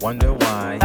Wonder why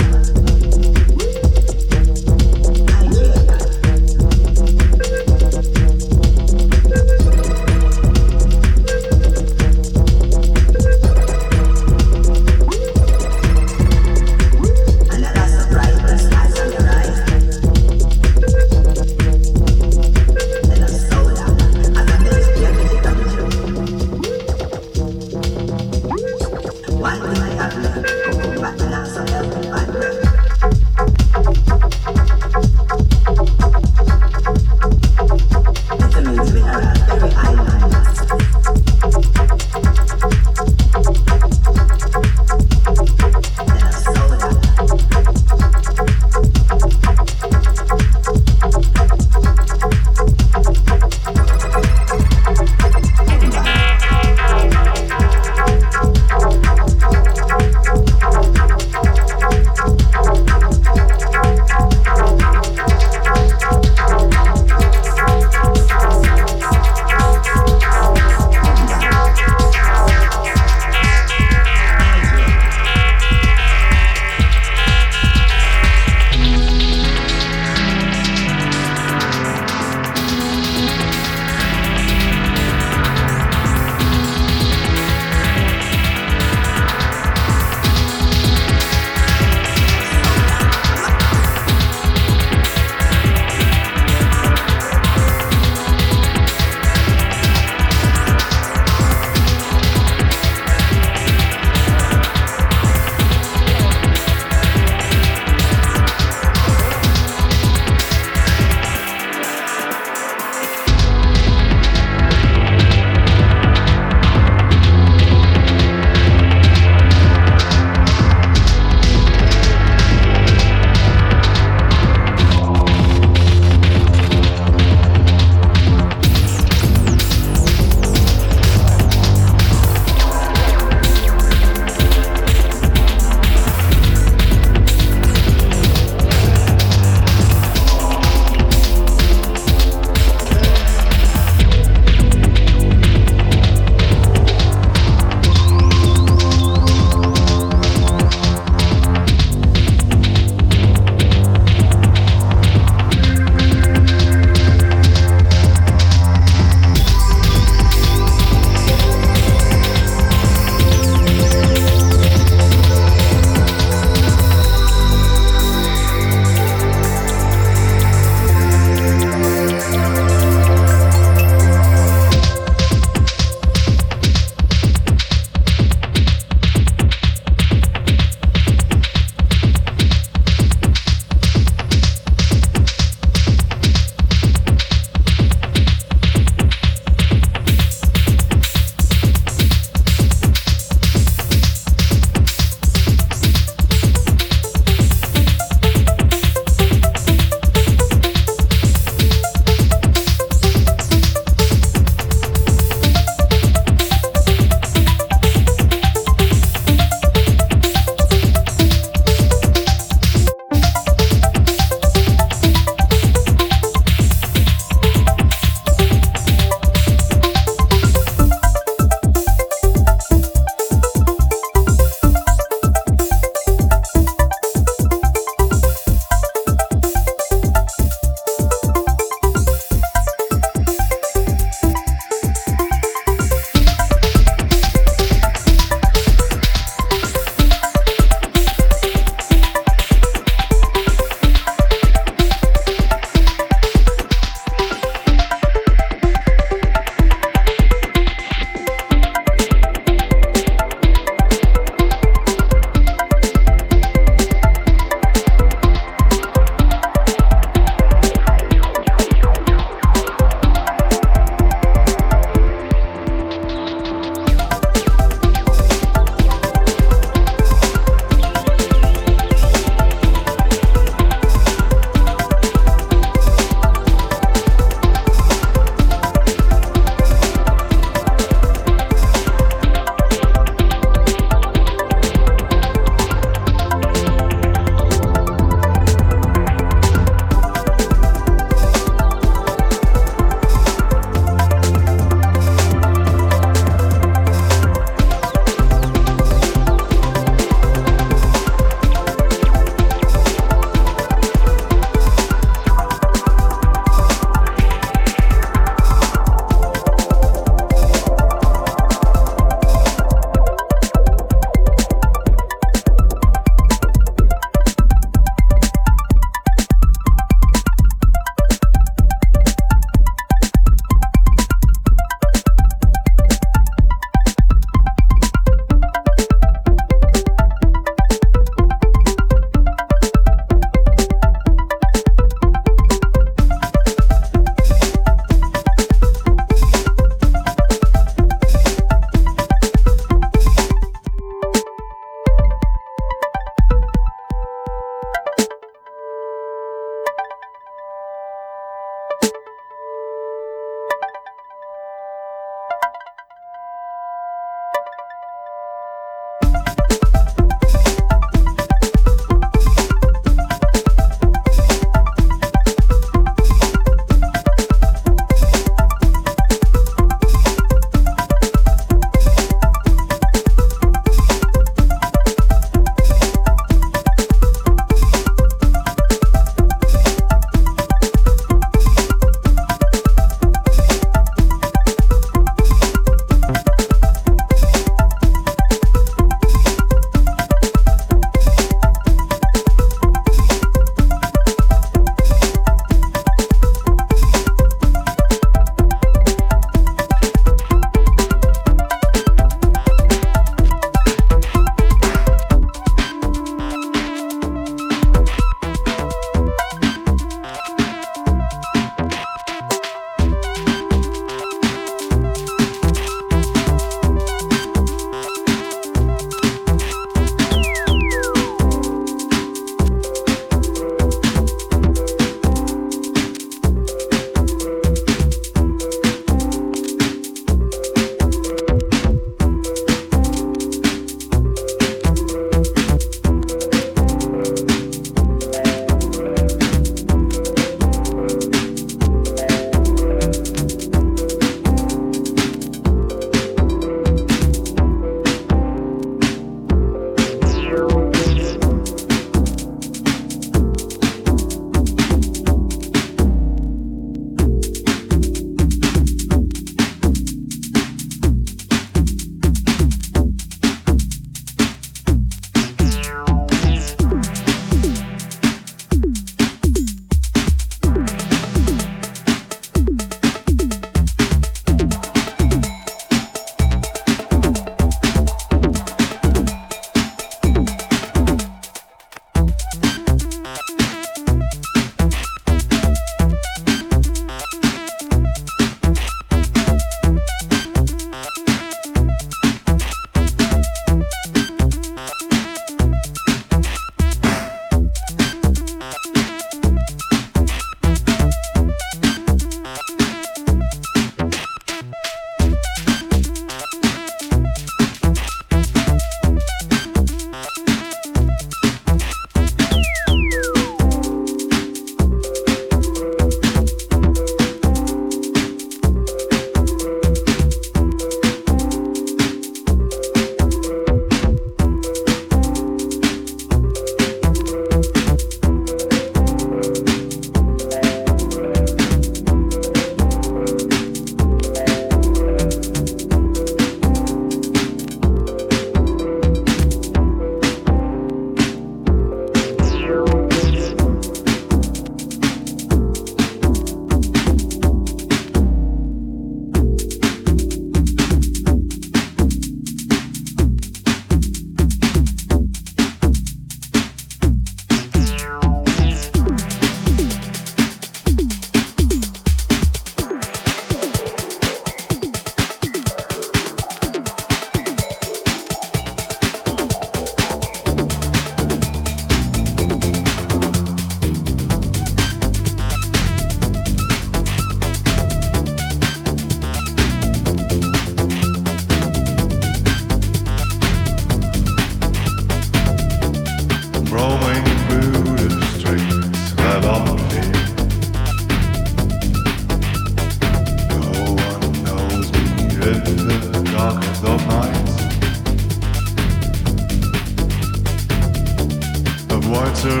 answer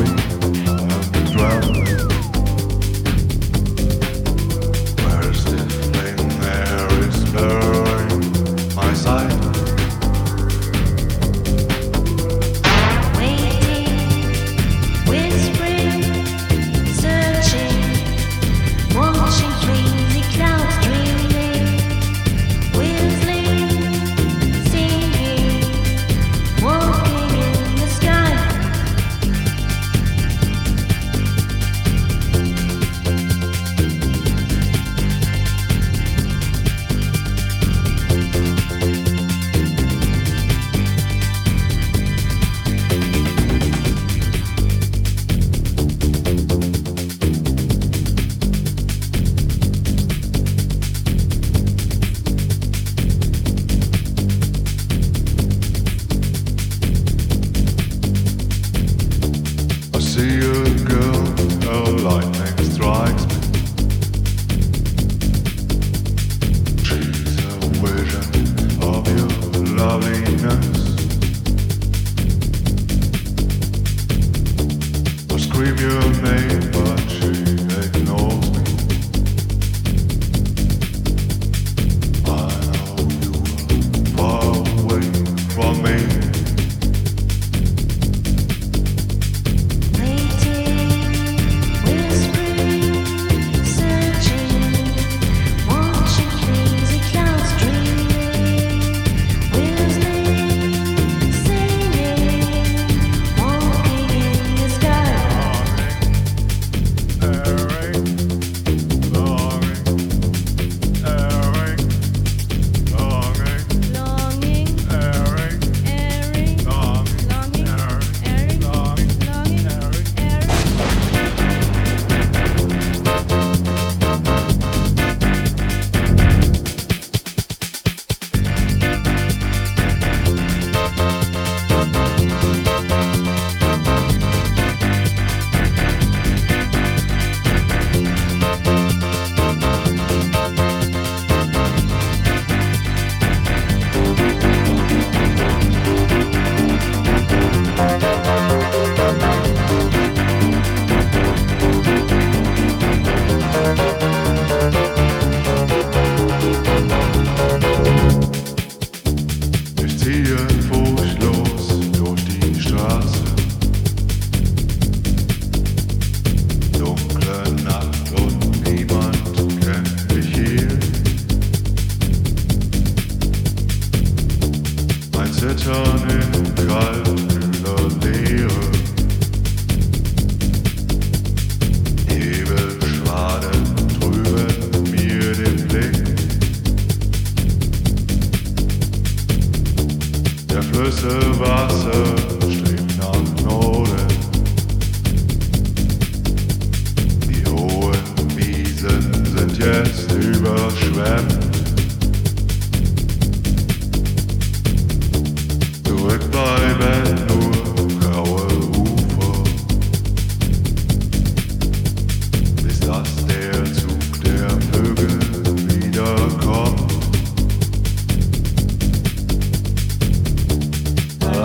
me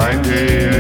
ein Ehe.